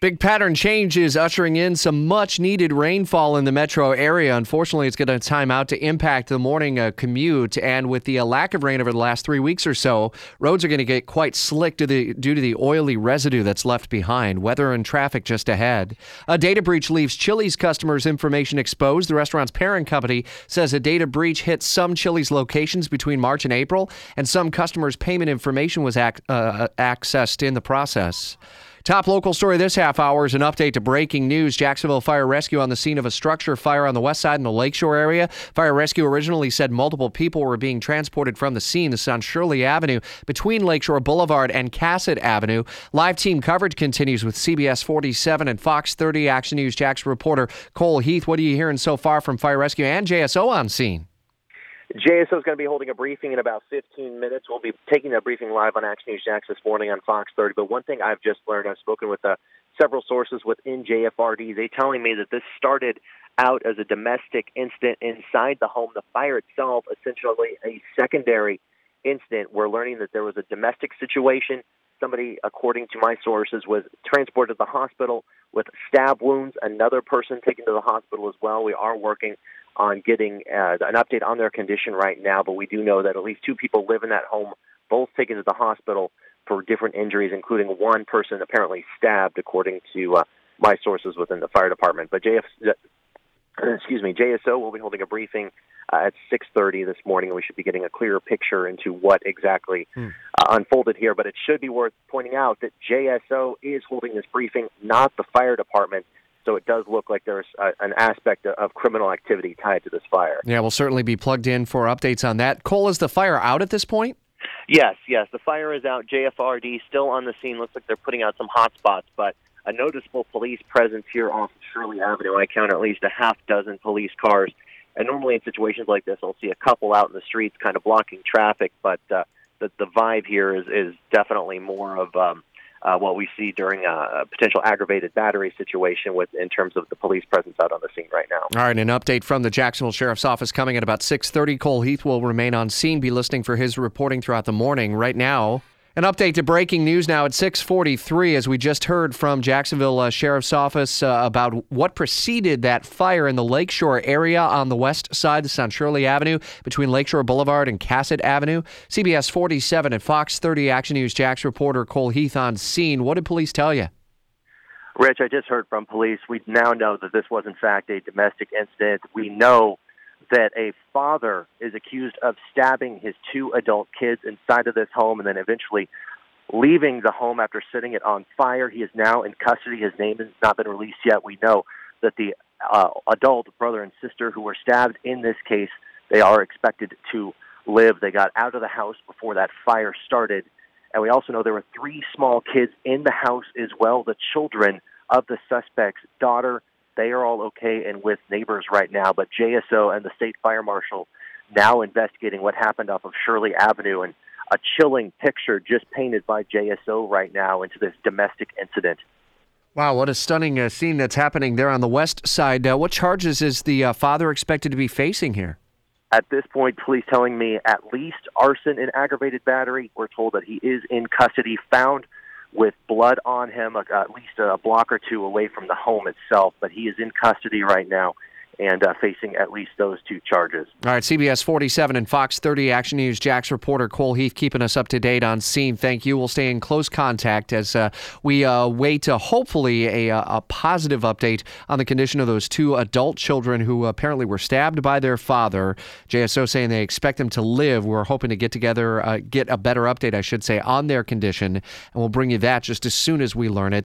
Big pattern change is ushering in some much needed rainfall in the metro area. Unfortunately, it's going to time out to impact the morning uh, commute. And with the uh, lack of rain over the last three weeks or so, roads are going to get quite slick due to, the, due to the oily residue that's left behind. Weather and traffic just ahead. A data breach leaves Chili's customers' information exposed. The restaurant's parent company says a data breach hit some Chili's locations between March and April, and some customers' payment information was ac- uh, accessed in the process. Top local story this half hour is an update to breaking news. Jacksonville Fire Rescue on the scene of a structure fire on the west side in the Lakeshore area. Fire Rescue originally said multiple people were being transported from the scene. This is on Shirley Avenue between Lakeshore Boulevard and Cassat Avenue. Live team coverage continues with CBS 47 and Fox 30 Action News Jax reporter Cole Heath. What are you hearing so far from Fire Rescue and JSO on scene? JSO is going to be holding a briefing in about 15 minutes. We'll be taking that briefing live on Action News Jax this morning on Fox 30. But one thing I've just learned, I've spoken with uh, several sources within JFRD. They're telling me that this started out as a domestic incident inside the home. The fire itself, essentially a secondary incident. We're learning that there was a domestic situation. Somebody, according to my sources, was transported to the hospital with stab wounds. Another person taken to the hospital as well. We are working on getting uh, an update on their condition right now, but we do know that at least two people live in that home, both taken to the hospital for different injuries, including one person apparently stabbed, according to uh, my sources within the fire department. But JF, uh, excuse me, JSO will be holding a briefing uh, at 6:30 this morning. And we should be getting a clearer picture into what exactly hmm. uh, unfolded here. But it should be worth pointing out that JSO is holding this briefing, not the fire department. So it does look like there's a, an aspect of criminal activity tied to this fire. Yeah, we'll certainly be plugged in for updates on that. Cole, is the fire out at this point? Yes, yes. The fire is out. JFRD still on the scene. Looks like they're putting out some hot spots, but a noticeable police presence here off of Shirley Avenue. I count at least a half dozen police cars. And normally in situations like this, I'll see a couple out in the streets kind of blocking traffic, but uh, the, the vibe here is, is definitely more of um, uh, what we see during a potential aggravated battery situation with in terms of the police presence out on the scene right now. All right, an update from the Jacksonville Sheriff's Office coming at about 6:30. Cole Heath will remain on scene, be listening for his reporting throughout the morning. Right now, an update to breaking news now at 6:43 as we just heard from Jacksonville uh, Sheriff's Office uh, about what preceded that fire in the Lakeshore area on the west side of on Shirley Avenue between Lakeshore Boulevard and Cassat Avenue. CBS 47 and Fox 30 Action News Jax reporter Cole Heath on scene. What did police tell you? Rich, I just heard from police. We now know that this was in fact a domestic incident. We know that a father is accused of stabbing his two adult kids inside of this home and then eventually leaving the home after setting it on fire. He is now in custody. His name has not been released yet. We know that the uh, adult brother and sister who were stabbed in this case, they are expected to live. They got out of the house before that fire started. And we also know there were three small kids in the house as well, the children of the suspect's daughter they are all okay and with neighbors right now. But JSO and the state fire marshal now investigating what happened off of Shirley Avenue and a chilling picture just painted by JSO right now into this domestic incident. Wow, what a stunning uh, scene that's happening there on the west side. Uh, what charges is the uh, father expected to be facing here? At this point, police telling me at least arson and aggravated battery. We're told that he is in custody, found with blood on him, at least a block or two away from the home itself. But he is in custody right now and uh, facing at least those two charges. All right, CBS 47 and Fox 30 Action News Jax reporter Cole Heath keeping us up to date on scene. Thank you. We'll stay in close contact as uh, we uh, wait to hopefully a, uh, a, positive update on the condition of those two adult children who apparently were stabbed by their father. JSO saying they expect them to live. We're hoping to get together, uh, get a better update, I should say, on their condition, and we'll bring you that just as soon as we learn it.